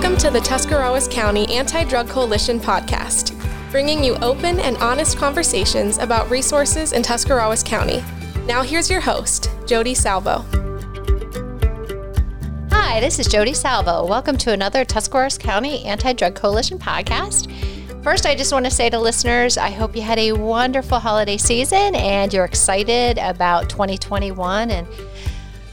Welcome to the Tuscarawas County Anti Drug Coalition podcast, bringing you open and honest conversations about resources in Tuscarawas County. Now, here's your host, Jody Salvo. Hi, this is Jody Salvo. Welcome to another Tuscarawas County Anti Drug Coalition podcast. First, I just want to say to listeners, I hope you had a wonderful holiday season and you're excited about 2021. And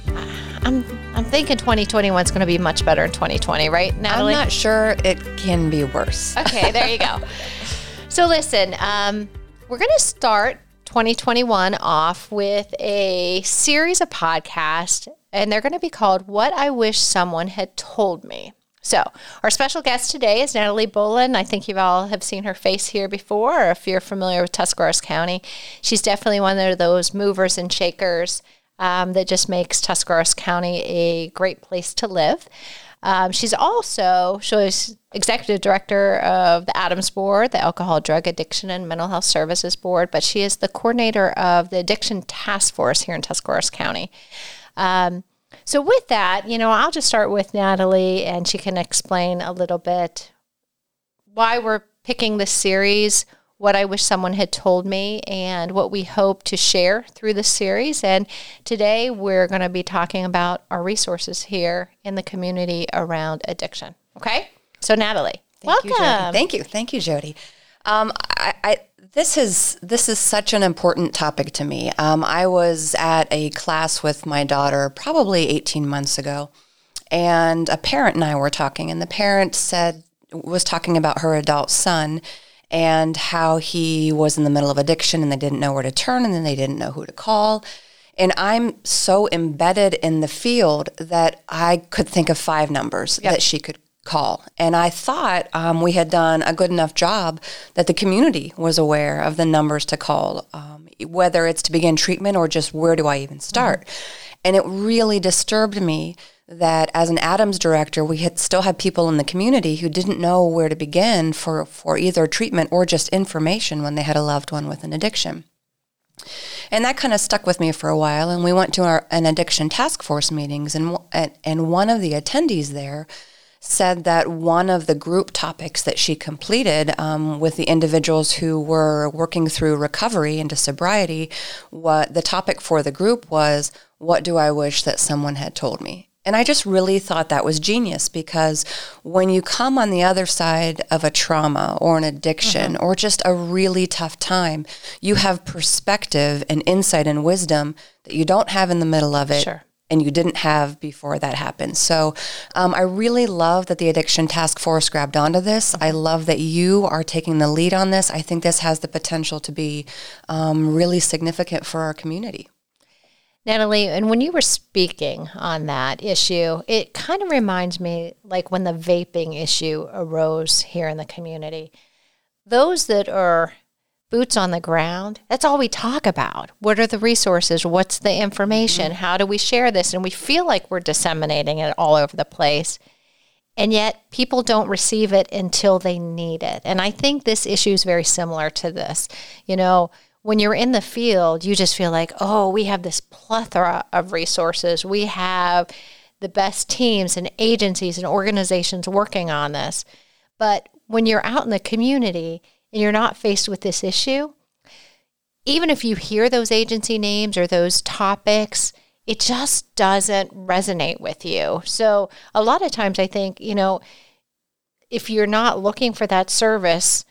uh, I'm I'm thinking 2021 is going to be much better in 2020, right, Natalie? I'm not sure it can be worse. Okay, there you go. so listen, um, we're going to start 2021 off with a series of podcasts, and they're going to be called "What I Wish Someone Had Told Me." So, our special guest today is Natalie Bolon. I think you all have seen her face here before, or if you're familiar with Tuscarawas County, she's definitely one of those movers and shakers um, that just makes Tuscarawas County a great place to live. Um, she's also she's executive director of the Adams Board, the Alcohol, Drug Addiction, and Mental Health Services Board, but she is the coordinator of the Addiction Task Force here in Tuscarawas County. Um, so, with that, you know, I'll just start with Natalie, and she can explain a little bit why we're picking this series, what I wish someone had told me and what we hope to share through this series. And today we're going to be talking about our resources here in the community around addiction. Okay? So, Natalie, Thank welcome. You, Thank you. Thank you, Jody. Um, I, I, this is this is such an important topic to me. Um, I was at a class with my daughter probably 18 months ago, and a parent and I were talking, and the parent said was talking about her adult son and how he was in the middle of addiction and they didn't know where to turn and then they didn't know who to call. And I'm so embedded in the field that I could think of five numbers yep. that she could call. And I thought um, we had done a good enough job that the community was aware of the numbers to call, um, whether it's to begin treatment or just where do I even start. Mm-hmm. And it really disturbed me that as an Adams director, we had still had people in the community who didn't know where to begin for, for either treatment or just information when they had a loved one with an addiction. And that kind of stuck with me for a while. And we went to our, an addiction task force meetings, and, and one of the attendees there said that one of the group topics that she completed um, with the individuals who were working through recovery into sobriety, what the topic for the group was, "What do I wish that someone had told me?" And I just really thought that was genius because when you come on the other side of a trauma or an addiction mm-hmm. or just a really tough time, you have perspective and insight and wisdom that you don't have in the middle of it. Sure. And you didn't have before that happened. So um, I really love that the Addiction Task Force grabbed onto this. Mm-hmm. I love that you are taking the lead on this. I think this has the potential to be um, really significant for our community. Natalie, and when you were speaking on that issue, it kind of reminds me like when the vaping issue arose here in the community. Those that are boots on the ground, that's all we talk about. What are the resources? What's the information? Mm-hmm. How do we share this? And we feel like we're disseminating it all over the place. And yet people don't receive it until they need it. And I think this issue is very similar to this. You know, when you're in the field, you just feel like, oh, we have this plethora of resources. We have the best teams and agencies and organizations working on this. But when you're out in the community and you're not faced with this issue, even if you hear those agency names or those topics, it just doesn't resonate with you. So, a lot of times I think, you know, if you're not looking for that service,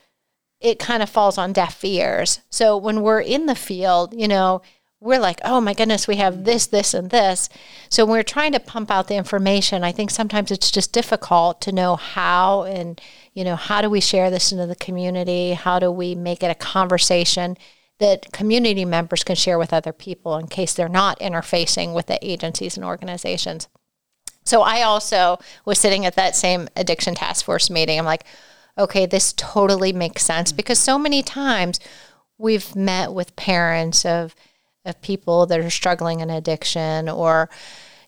it kind of falls on deaf ears. So when we're in the field, you know, we're like, oh my goodness, we have this, this, and this. So we're trying to pump out the information, I think sometimes it's just difficult to know how and, you know, how do we share this into the community? How do we make it a conversation that community members can share with other people in case they're not interfacing with the agencies and organizations? So I also was sitting at that same addiction task force meeting. I'm like, okay, this totally makes sense mm-hmm. because so many times we've met with parents of of people that are struggling in addiction or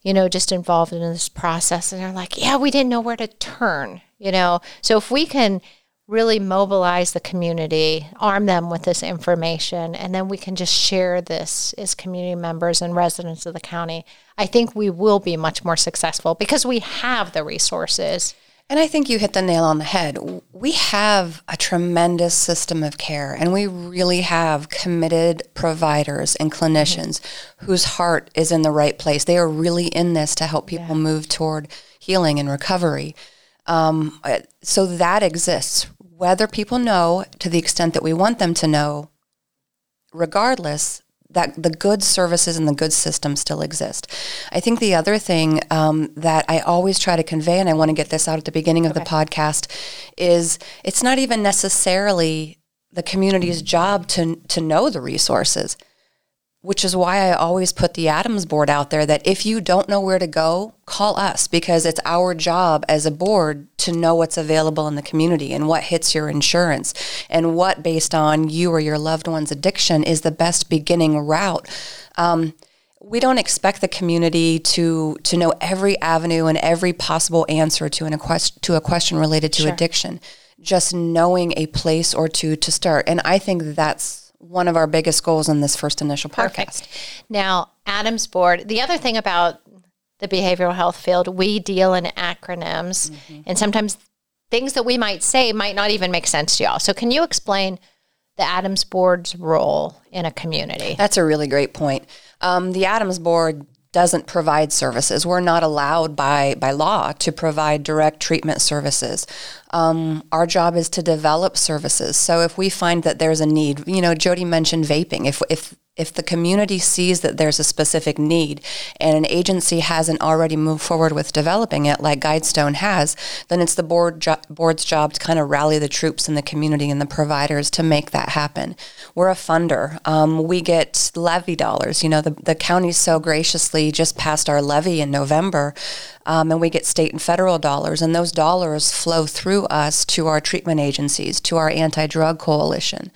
you know just involved in this process and they're like, yeah, we didn't know where to turn, you know. So if we can really mobilize the community, arm them with this information, and then we can just share this as community members and residents of the county. I think we will be much more successful because we have the resources And I think you hit the nail on the head. We have a tremendous system of care, and we really have committed providers and clinicians mm-hmm. whose heart is in the right place. They are really in this to help people yeah. move toward healing and recovery. Um, so that exists. Whether people know to the extent that we want them to know, regardless, that the good services and the good system still exist. I think the other thing um, that I always try to convey, and I want to get this out at the beginning of okay. the podcast, is it's not even necessarily the community's job to to know the resources which is why I always put the Adams board out there that if you don't know where to go, call us because it's our job as a board to know what's available in the community and what hits your insurance and what, based on you or your loved one's addiction, is the best beginning route. Um, we don't expect the community to to know every avenue and every possible answer to an a question to a question related to sure. addiction. Just knowing a place or two to start, and I think that's one of our biggest goals in this first initial podcast. Perfect. Now, Adams Board, the other thing about the behavioral health field, we deal in acronyms, mm-hmm. and sometimes things that we might say might not even make sense to y'all. So, can you explain the Adams Board's role in a community? That's a really great point. Um, the Adams Board doesn't provide services. We're not allowed by, by law to provide direct treatment services. Um, our job is to develop services. So if we find that there's a need, you know, Jody mentioned vaping. If, if if the community sees that there's a specific need and an agency hasn't already moved forward with developing it like Guidestone has, then it's the board jo- board's job to kind of rally the troops in the community and the providers to make that happen. We're a funder. Um, we get levy dollars. You know, the, the county so graciously just passed our levy in November. Um, and we get state and federal dollars, and those dollars flow through us to our treatment agencies, to our anti drug coalition.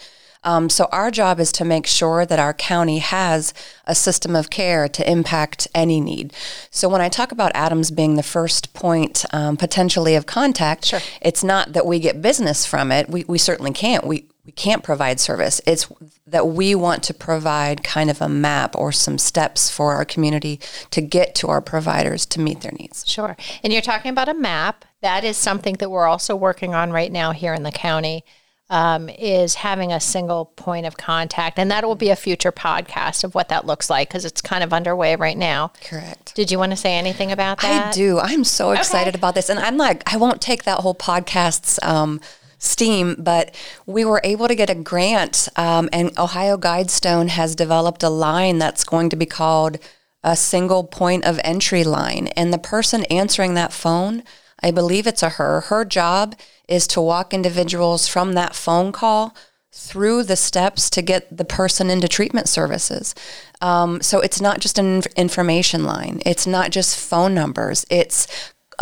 Um, so our job is to make sure that our county has a system of care to impact any need. So when I talk about Adams being the first point um, potentially of contact, sure. it's not that we get business from it. We, we certainly can't. We, we can't provide service. It's that we want to provide kind of a map or some steps for our community to get to our providers to meet their needs. Sure. And you're talking about a map. That is something that we're also working on right now here in the county um, is having a single point of contact. And that will be a future podcast of what that looks like because it's kind of underway right now. Correct. Did you want to say anything about that? I do. I'm so excited okay. about this. And I'm like, I won't take that whole podcast's. Um, steam, but we were able to get a grant, um, and Ohio Guidestone has developed a line that's going to be called a single point of entry line. And the person answering that phone, I believe it's a her, her job is to walk individuals from that phone call through the steps to get the person into treatment services. Um, so it's not just an information line. It's not just phone numbers. It's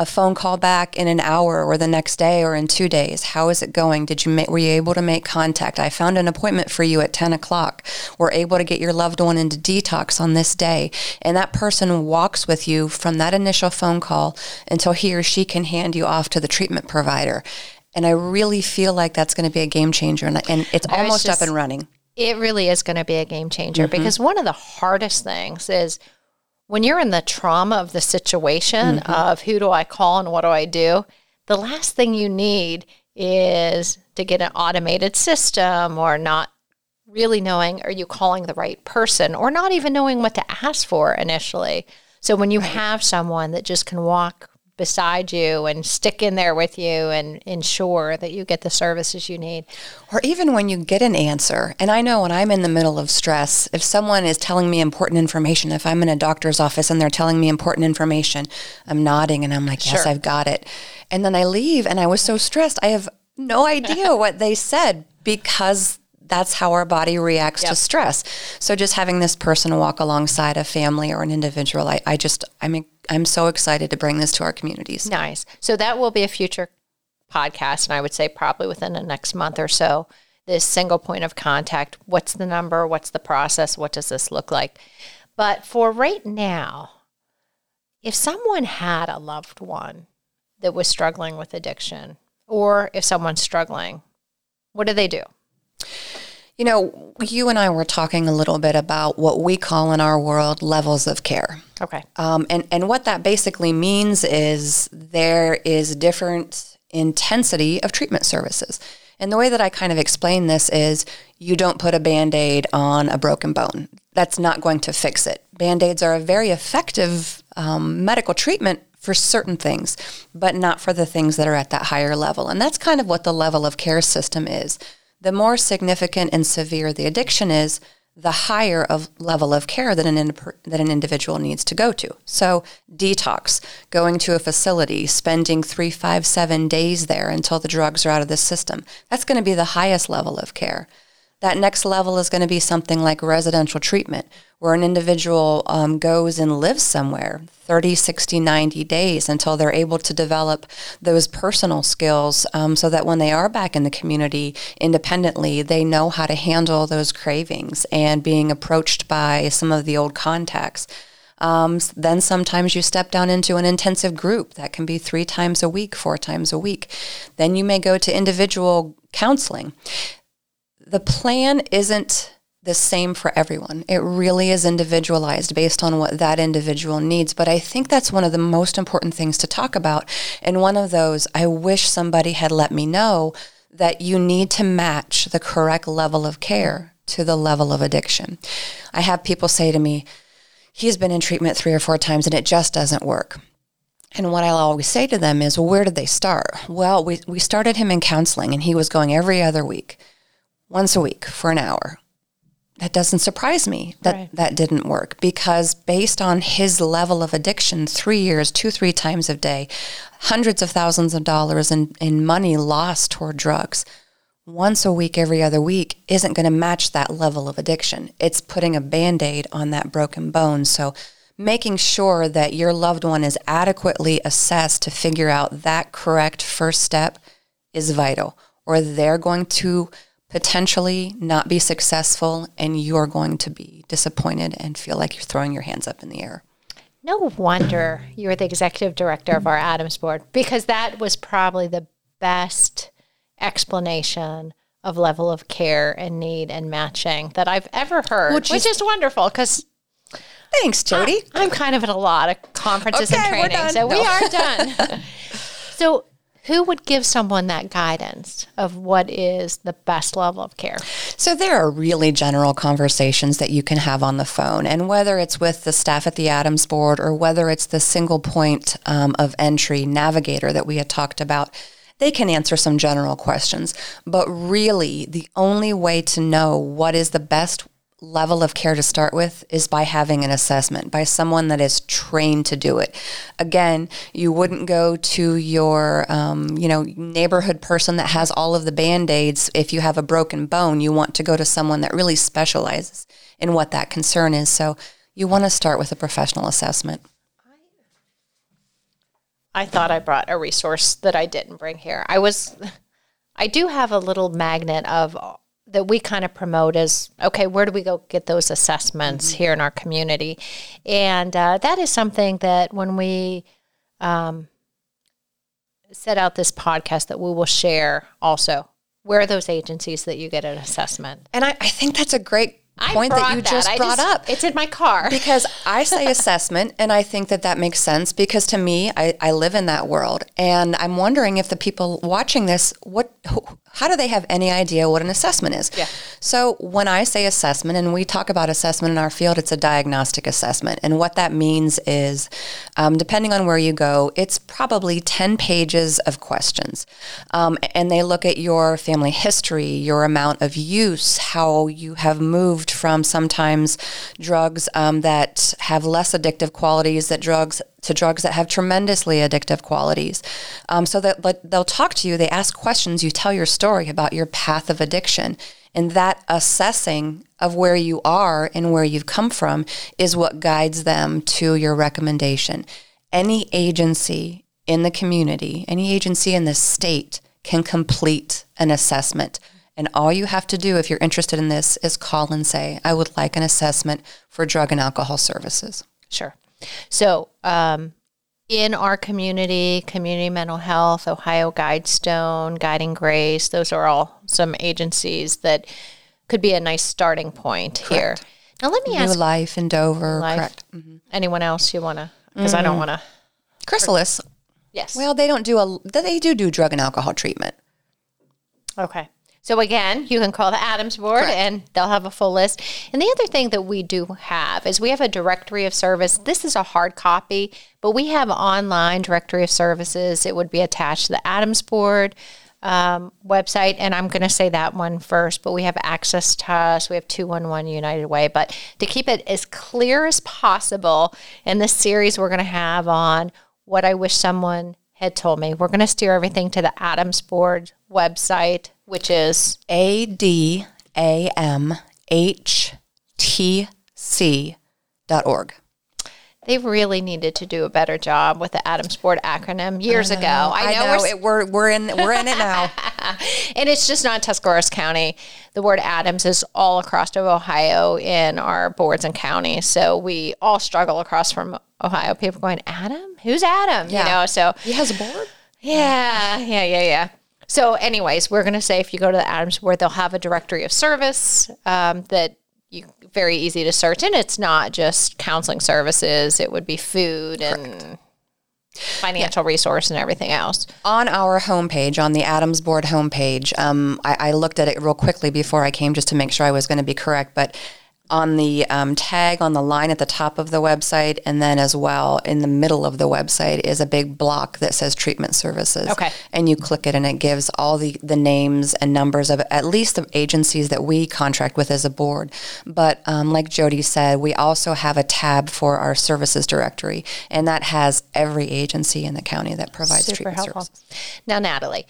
a phone call back in an hour or the next day or in two days. How is it going? Did you make, were you able to make contact? I found an appointment for you at 10 o'clock. We're able to get your loved one into detox on this day. And that person walks with you from that initial phone call until he or she can hand you off to the treatment provider. And I really feel like that's going to be a game changer. And, and it's almost just, up and running. It really is going to be a game changer mm-hmm. because one of the hardest things is when you're in the trauma of the situation mm-hmm. of who do I call and what do I do, the last thing you need is to get an automated system or not really knowing are you calling the right person or not even knowing what to ask for initially. So when you right. have someone that just can walk beside you and stick in there with you and ensure that you get the services you need. Or even when you get an answer. And I know when I'm in the middle of stress, if someone is telling me important information, if I'm in a doctor's office and they're telling me important information, I'm nodding and I'm like, yes, sure. I've got it. And then I leave and I was so stressed. I have no idea what they said because that's how our body reacts yep. to stress. So just having this person walk alongside a family or an individual, I, I just I'm I'm so excited to bring this to our communities. Nice. So that will be a future podcast, and I would say probably within the next month or so. This single point of contact. What's the number? What's the process? What does this look like? But for right now, if someone had a loved one that was struggling with addiction, or if someone's struggling, what do they do? You know, you and I were talking a little bit about what we call in our world levels of care. Okay. Um, and, and what that basically means is there is different intensity of treatment services. And the way that I kind of explain this is you don't put a band aid on a broken bone. That's not going to fix it. Band aids are a very effective um, medical treatment for certain things, but not for the things that are at that higher level. And that's kind of what the level of care system is the more significant and severe the addiction is, the higher of level of care that an in, that an individual needs to go to. So detox, going to a facility, spending three, five, seven days there until the drugs are out of the system. That's going to be the highest level of care. That next level is going to be something like residential treatment, where an individual um, goes and lives somewhere 30, 60, 90 days until they're able to develop those personal skills um, so that when they are back in the community independently, they know how to handle those cravings and being approached by some of the old contacts. Um, then sometimes you step down into an intensive group that can be three times a week, four times a week. Then you may go to individual counseling the plan isn't the same for everyone. It really is individualized based on what that individual needs. But I think that's one of the most important things to talk about. And one of those, I wish somebody had let me know that you need to match the correct level of care to the level of addiction. I have people say to me, he's been in treatment three or four times and it just doesn't work. And what I'll always say to them is, well, where did they start? Well, we, we started him in counseling and he was going every other week once a week for an hour. That doesn't surprise me that right. that didn't work because based on his level of addiction, three years, two, three times a day, hundreds of thousands of dollars in, in money lost toward drugs, once a week, every other week isn't going to match that level of addiction. It's putting a band aid on that broken bone. So making sure that your loved one is adequately assessed to figure out that correct first step is vital, or they're going to potentially not be successful and you're going to be disappointed and feel like you're throwing your hands up in the air. No wonder you're the executive director of our Adams board because that was probably the best explanation of level of care and need and matching that I've ever heard, which, which is, is, wonderful because. Thanks, Jody. I, am kind of at a lot of conferences okay, and training, so no. we are done. so who would give someone that guidance of what is the best level of care? So there are really general conversations that you can have on the phone, and whether it's with the staff at the Adams board or whether it's the single point um, of entry navigator that we had talked about, they can answer some general questions. But really, the only way to know what is the best level of care to start with is by having an assessment by someone that is trained to do it. Again, you wouldn't go to your um, you know neighborhood person that has all of the band aids. If you have a broken bone, you want to go to someone that really specializes in what that concern is. So you want to start with a professional assessment. I thought I brought a resource that I didn't bring here. I was I do have a little magnet of that we kind of promote is okay, where do we go get those assessments mm-hmm. here in our community? And uh, that is something that when we um, set out this podcast, that we will share also. Where are those agencies that you get an assessment? And I, I think that's a great point that you that. just brought just, up. It's in my car. because I say assessment, and I think that that makes sense because to me, I, I live in that world. And I'm wondering if the people watching this, what, how do they have any idea what an assessment is? Yeah. So when I say assessment, and we talk about assessment in our field, it's a diagnostic assessment. And what that means is, um, depending on where you go, it's probably 10 pages of questions. Um, and they look at your family history, your amount of use, how you have moved from sometimes drugs um, that have less addictive qualities that drugs to drugs that have tremendously addictive qualities. Um, so that they'll talk to you, they ask questions, you tell your story about your path of addiction. And that assessing of where you are and where you've come from is what guides them to your recommendation. Any agency in the community, any agency in the state can complete an assessment. And all you have to do if you're interested in this is call and say, I would like an assessment for drug and alcohol services. Sure. So, um, in our community, Community Mental Health, Ohio Guidestone, Guiding Grace, those are all some agencies that could be a nice starting point here. Now, let me New ask life in Dover. Life. Correct. anyone else you want to, because I don't want to. Chrysalis. Yes. Well, they don't do a. They do do drug and alcohol treatment. Okay. So again, you can call the Adams board Correct. and they'll have a full list. And the other thing that we do have is we have a directory of service. This is a hard copy, but we have online directory of services. It would be attached to the Adams board um, website. And I'm going to say that one first, but we have access to us. We have 211 United Way. But to keep it as clear as possible in this series we're going to have on what I wish someone had told me, we're going to steer everything to the Adams board website, which is A D A M H T C dot org. they really needed to do a better job with the Adams board acronym years ago. I know, we're it, we're we're in we're in it now. And it's just not Tuscarawas County. The word Adams is all across of Ohio in our boards and counties. So we all struggle across from Ohio. People going, Adam? Who's Adam? You know, so he has a board. yeah, yeah, yeah, yeah. So, anyways, we're going to say if you go to the Adams board, they'll have a directory of service um, that you very easy to search, and it's not just counseling services. It would be food and financial resource and everything else. on our homepage, on the Adams Board homepage, um, I, I looked at it real quickly before I came just to make sure I was going to be correct. But on the um, tag on the line at the top of the website, and then as well in the middle of the website, is a big block that says treatment services. Okay. And you click it, and it gives all the, the names and numbers of at least the agencies that we contract with as a board. But um, like Jody said, we also have a tab for our services directory, and that has every agency in the county that provides Super treatment helpful. services. Now, Natalie,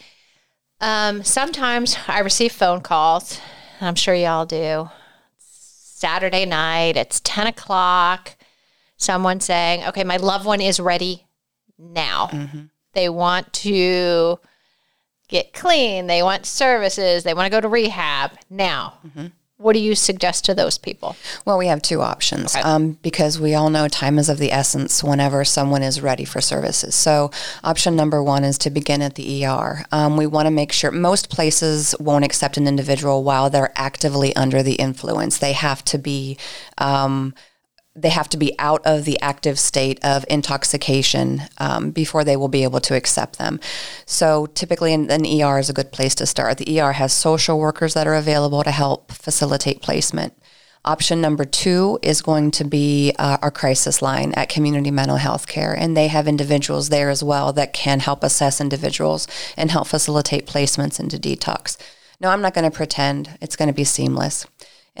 um, sometimes I receive phone calls. I'm sure y'all do. Saturday night, it's 10 o'clock. Someone saying, okay, my loved one is ready now. Mm-hmm. They want to get clean, they want services, they want to go to rehab now. Mm-hmm. What do you suggest to those people? Well, we have two options um, because we all know time is of the essence whenever someone is ready for services. So, option number one is to begin at the ER. Um, we want to make sure most places won't accept an individual while they're actively under the influence. They have to be. Um, they have to be out of the active state of intoxication um, before they will be able to accept them. So typically, an, an ER is a good place to start. The ER has social workers that are available to help facilitate placement. Option number two is going to be uh, our crisis line at Community Mental Health Care, and they have individuals there as well that can help assess individuals and help facilitate placements into detox. No, I'm not going to pretend it's going to be seamless.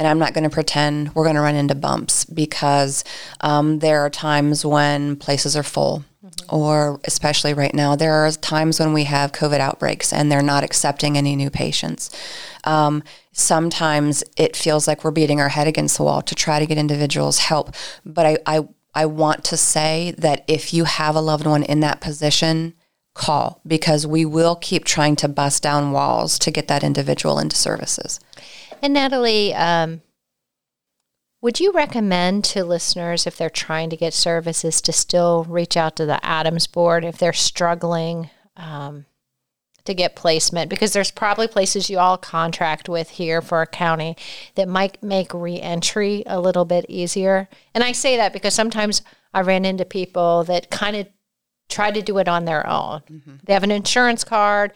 And I'm not going to pretend we're going to run into bumps because um, there are times when places are full, or especially right now, there are times when we have COVID outbreaks and they're not accepting any new patients. Um, sometimes it feels like we're beating our head against the wall to try to get individuals help. But I, I, I want to say that if you have a loved one in that position, call because we will keep trying to bust down walls to get that individual into services. And Natalie, um, would you recommend to listeners if they're trying to get services to still reach out to the Adams board if they're struggling um, to get placement? Because there's probably places you all contract with here for a county that might make reentry a little bit easier. And I say that because sometimes I ran into people that kind of try to do it on their own. They have an insurance card,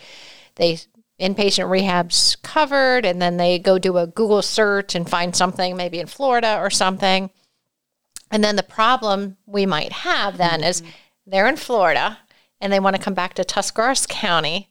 they inpatient rehab's covered, and then they go do a Google search and find something maybe in Florida or something. And then the problem we might have then is they're in Florida and they want to come back to Tuscarawas County,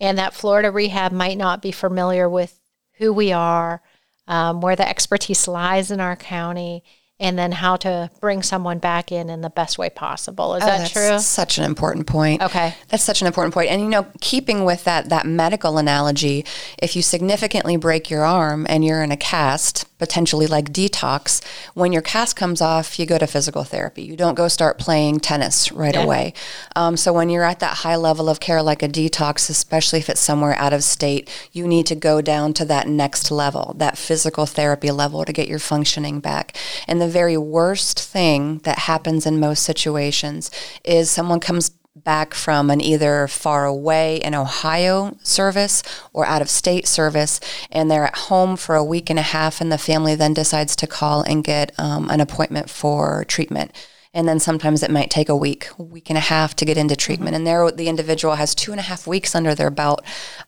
and that Florida rehab might not be familiar with who we are, um, where the expertise lies in our county, and then how to bring someone back in in the best way possible. Is Oh, that that's true? Such an important point. Okay. That's such an important point. And you know, keeping with that that medical analogy, if you significantly break your arm and you're in a cast, potentially like detox, when your cast comes off, you go to physical therapy. You don't go start playing tennis right Yeah. away. Um, so when you're at that high level of care, like a detox, especially if it's somewhere out of state, you need to go down to that next level, that physical therapy level, to get your functioning back. And the very worst thing that happens in most situations is someone comes back from an either far away in Ohio service or out of state service, and they're at home for a week and a half, and the family then decides to call and get um, an appointment for treatment. And then sometimes it might take a week, a week and a half to get into treatment. Mm-hmm. And there, the individual has two and a half weeks under their belt,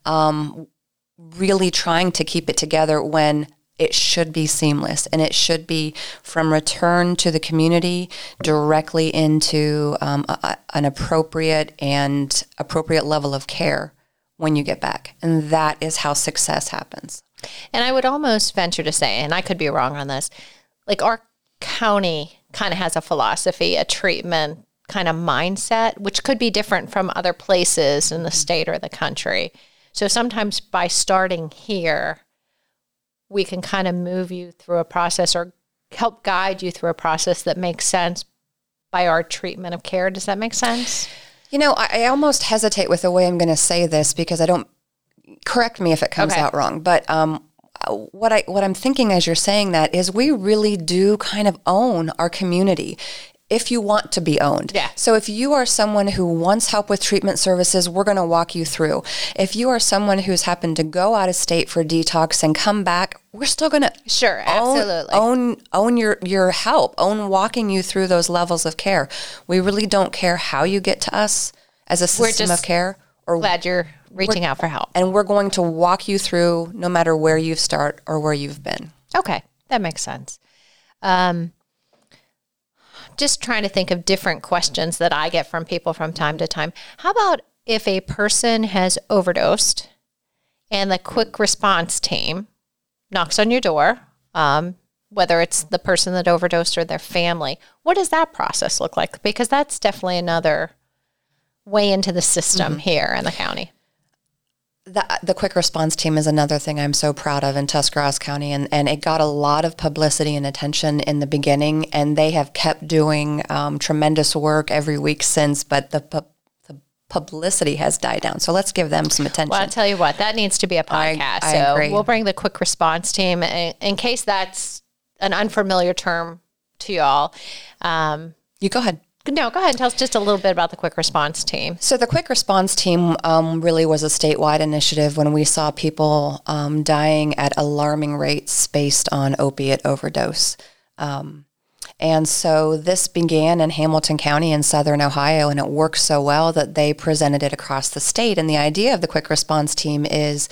um, really trying to keep it together when it should be seamless and it should be from return to the community directly into um, a, an appropriate and appropriate level of care when you get back. And that is how success happens. And I would almost venture to say, and I could be wrong on this, like our county kind of has a philosophy, a treatment kind of mindset, which could be different from other places in the state or the country. So sometimes by starting here, we can kind of move you through a process or help guide you through a process that makes sense by our treatment of care. Does that make sense? You know, I, I almost hesitate with the way I'm going to say this because I don't correct me if it comes okay. out wrong, but um, what I what I'm thinking as you're saying that is we really do kind of own our community if you want to be owned. Yeah. So if you are someone who wants help with treatment services, we're going to walk you through. If you are someone who's happened to go out of state for detox and come back, we're still going to sure absolutely own, own own your your help, own walking you through those levels of care. We really don't care how you get to us as a system of care. Or glad you're reaching out for help, and we're going to walk you through no matter where you start or where you've been. Okay, that makes sense. Um, just trying to think of different questions that I get from people from time to time. How about if a person has overdosed and the quick response team knocks on your door, um, whether it's the person that overdosed or their family, what does that process look like? Because that's definitely another way into the system mm-hmm. here in the county the, the quick response team is another thing I'm so proud of in Tuscarawas County, and, and it got a lot of publicity and attention in the beginning, and they have kept doing um, tremendous work every week since. But the pu- the publicity has died down, so let's give them some attention. Well, I'll tell you what, that needs to be a podcast. I, I so agree. we'll bring the quick response team in, in, case that's an unfamiliar term to y'all. Um, you go ahead. No, go ahead and tell us just a little bit about the quick response team. So, the quick response team um, really was a statewide initiative when we saw people um, dying at alarming rates based on opiate overdose. Um, and so this began in Hamilton County in southern Ohio, and it worked so well that they presented it across the state. And the idea of the quick response team is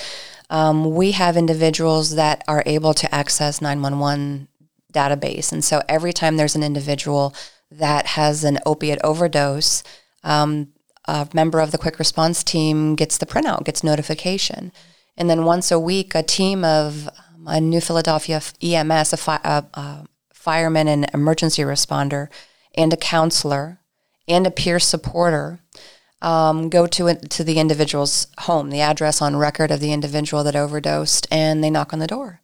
um, we have individuals that are able to access 911 database. And so every time there's an individual that has an opiate overdose, um, a member of the quick response team gets the printout, gets notification. And then once a week, a team of um, a New Philadelphia EMS, a, fi- a, a fireman and emergency responder, and a counselor and a peer supporter um, go to to the individual's home, the address on record of the individual that overdosed, and they knock on the door.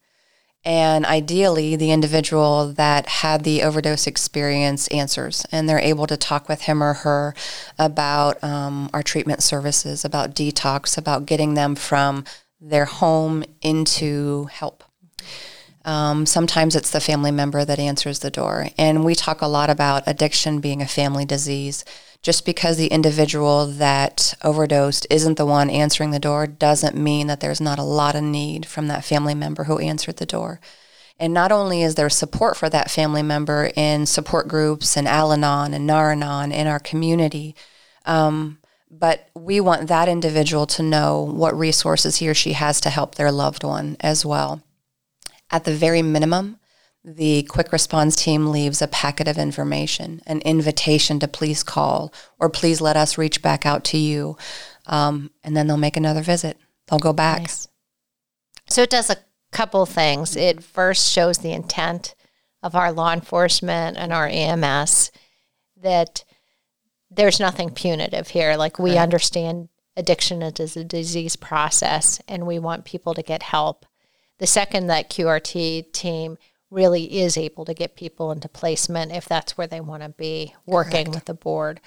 And ideally, the individual that had the overdose experience answers, and they're able to talk with him or her about um, our treatment services, about detox, about getting them from their home into help. Um, sometimes it's the family member that answers the door. And we talk a lot about addiction being a family disease. Just because the individual that overdosed isn't the one answering the door doesn't mean that there's not a lot of need from that family member who answered the door. And not only is there support for that family member in support groups and Al Anon and Nar-Anon in our community, um, but we want that individual to know what resources he or she has to help their loved one as well. At the very minimum, the quick response team leaves a packet of information, an invitation to please call or please let us reach back out to you. Um, and then they'll make another visit. They'll go back. Nice. So it does a couple things. It first shows the intent of our law enforcement and our EMS that there's nothing punitive here. Like we right. understand addiction is a disease process and we want people to get help. The second that QRT team really is able to get people into placement if that's where they want to be working Correct. with the board.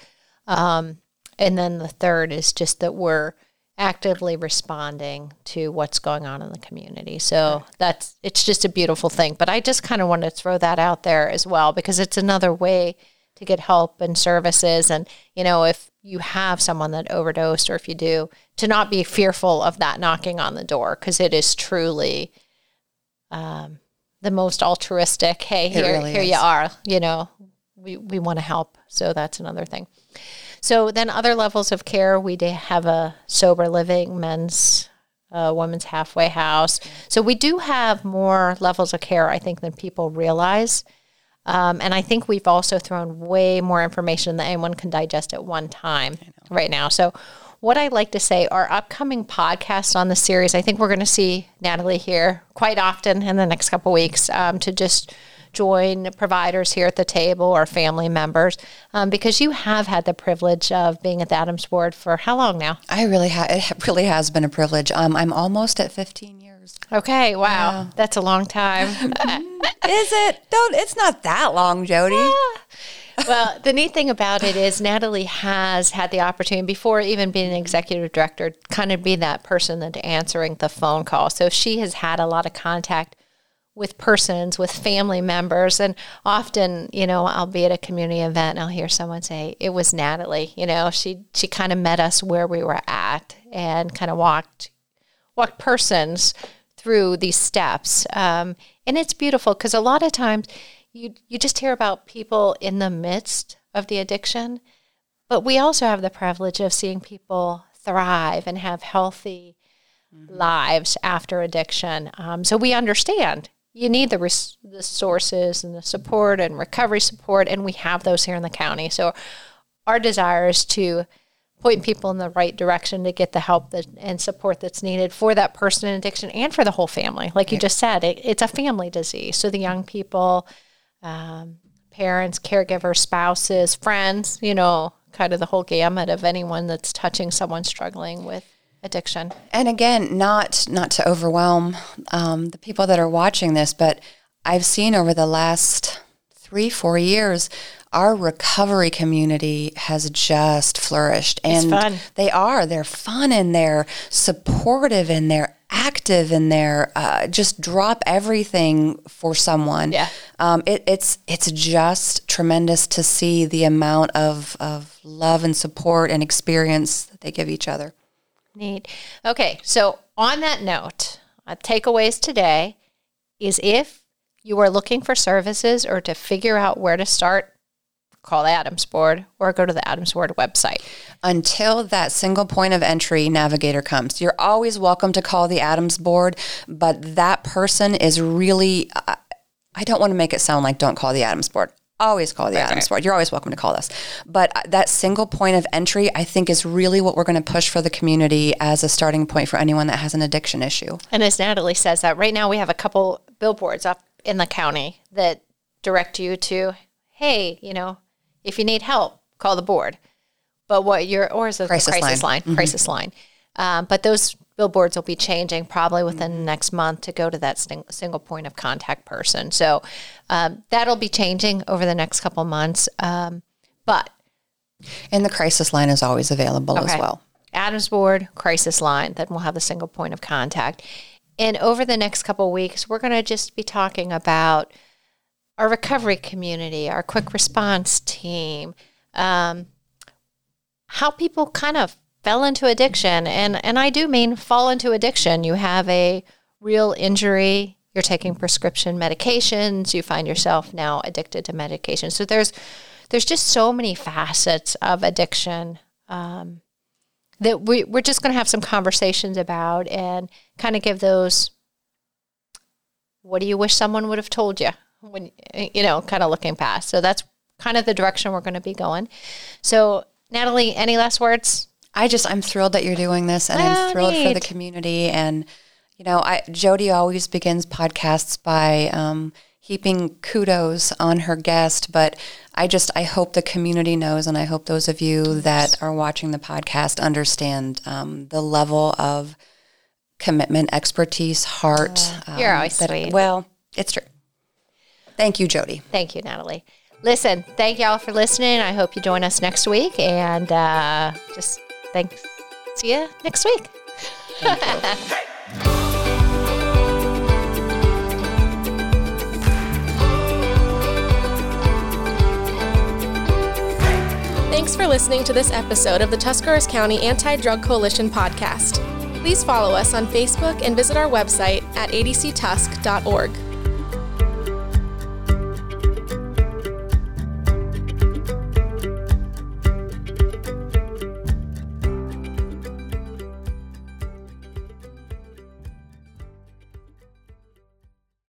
Um, and then the third is just that we're actively responding to what's going on in the community. So that's it's just a beautiful thing. But I just kind of want to throw that out there as well because it's another way to get help and services. And you know, if you have someone that overdosed or if you do, to not be fearful of that knocking on the door because it is truly um, the most altruistic. Hey, here, really here is. you are. You know, we, we want to help. So that's another thing. So then other levels of care, we have a sober living men's uh, women's halfway house. So we do have more levels of care, I think, than people realize. Um, and I think we've also thrown way more information than anyone can digest at one time right now. So, what I'd like to say, our upcoming podcast on the series, I think we're going to see Natalie here quite often in the next couple weeks um, to just join providers here at the table or family members um, because you have had the privilege of being at the Adams Board for how long now? I really have. It really has been a privilege. Um, I'm almost at 15 years. Okay, wow, that's a long time. Is it? Don't. It's not that long, Jody. Yeah well, the neat thing about it is Natalie has had the opportunity before even being an executive director, kind of be that person that answering the phone call. So she has had a lot of contact with persons, with family members, and often, you know, I'll be at a community event and I'll hear someone say, "It was Natalie." You know, she she kind of met us where we were at and kind of walked walked persons through these steps, um, and it's beautiful because a lot of times you you just hear about people in the midst of the addiction, but we also have the privilege of seeing people thrive and have healthy mm-hmm. lives after addiction. Um, so we understand you need the res- the sources and the support and recovery support, and we have those here in the county. So our desire is to point people in the right direction to get the help that, and support that's needed for that person in addiction and for the whole family. Like you just said, it, it's a family disease. So the young people um, parents, caregivers, spouses, friends, you know, kind of the whole gamut of anyone that's touching someone struggling with addiction. And again, not not to overwhelm um, the people that are watching this, but I've seen over the last three, four years, our recovery community has just flourished. And they are. They're fun and they're supportive and they're active in there. Uh, just drop everything for someone. Yeah. Um, it, it's it's just tremendous to see the amount of of love and support and experience that they give each other. Neat. Okay, so on that note, uh, takeaways today is if you are looking for services or to figure out where to start call the Adams Board or go to the Adams Board website. Until that single point of entry navigator comes, you're always welcome to call the Adams Board, but that person is really, I don't want to make it sound like don't call the Adams Board. Always call the Adams Board. You're always welcome to call us. But uh, that single point of entry, I think, is really what we're going to push for the community as a starting point for anyone that has an addiction issue. And as Natalie says that, right now we have a couple billboards up in the county that direct you to, hey, you know, if you need help, call the board. But what your or is a crisis, crisis line, line mm-hmm. crisis line. Um, but those billboards will be changing probably within the next month to go to that sting, single point of contact person. So um, that'll be changing over the next couple months. Um, but and the crisis line is always available okay. as well. Adams Board crisis line. Then we'll have the single point of contact. And over the next couple weeks, we're going to just be talking about our recovery community, our quick response team, um, how people kind of fell into addiction. And, and I do mean fall into addiction. You have a real injury, you're taking prescription medications, you find yourself now addicted to medication. So there's, there's just so many facets of addiction um, that we, we're just going to have some conversations about and kind of give those what do you wish someone would have told you when you know, kind of looking past. So that's kind of the direction we're going to be going. So, Natalie, any last words? I just I'm thrilled that you're doing this, and oh, I'm thrilled neat. for the community. And you know, I Jody always begins podcasts by um, heaping kudos on her guest, but I just I hope the community knows, and I hope those of you that are watching the podcast understand um, the level of commitment, expertise, heart. Oh, you're always sweet. Well, it's true. Thank you, Jody. Thank you, Natalie. Listen, thank y'all for listening. I hope you join us next week. And uh, just thanks. See you next week. Thanks for listening listening to this episode of the Tuscarawas County Anti Drug Coalition podcast. Please follow us on Facebook and visit our website at adctusk.org.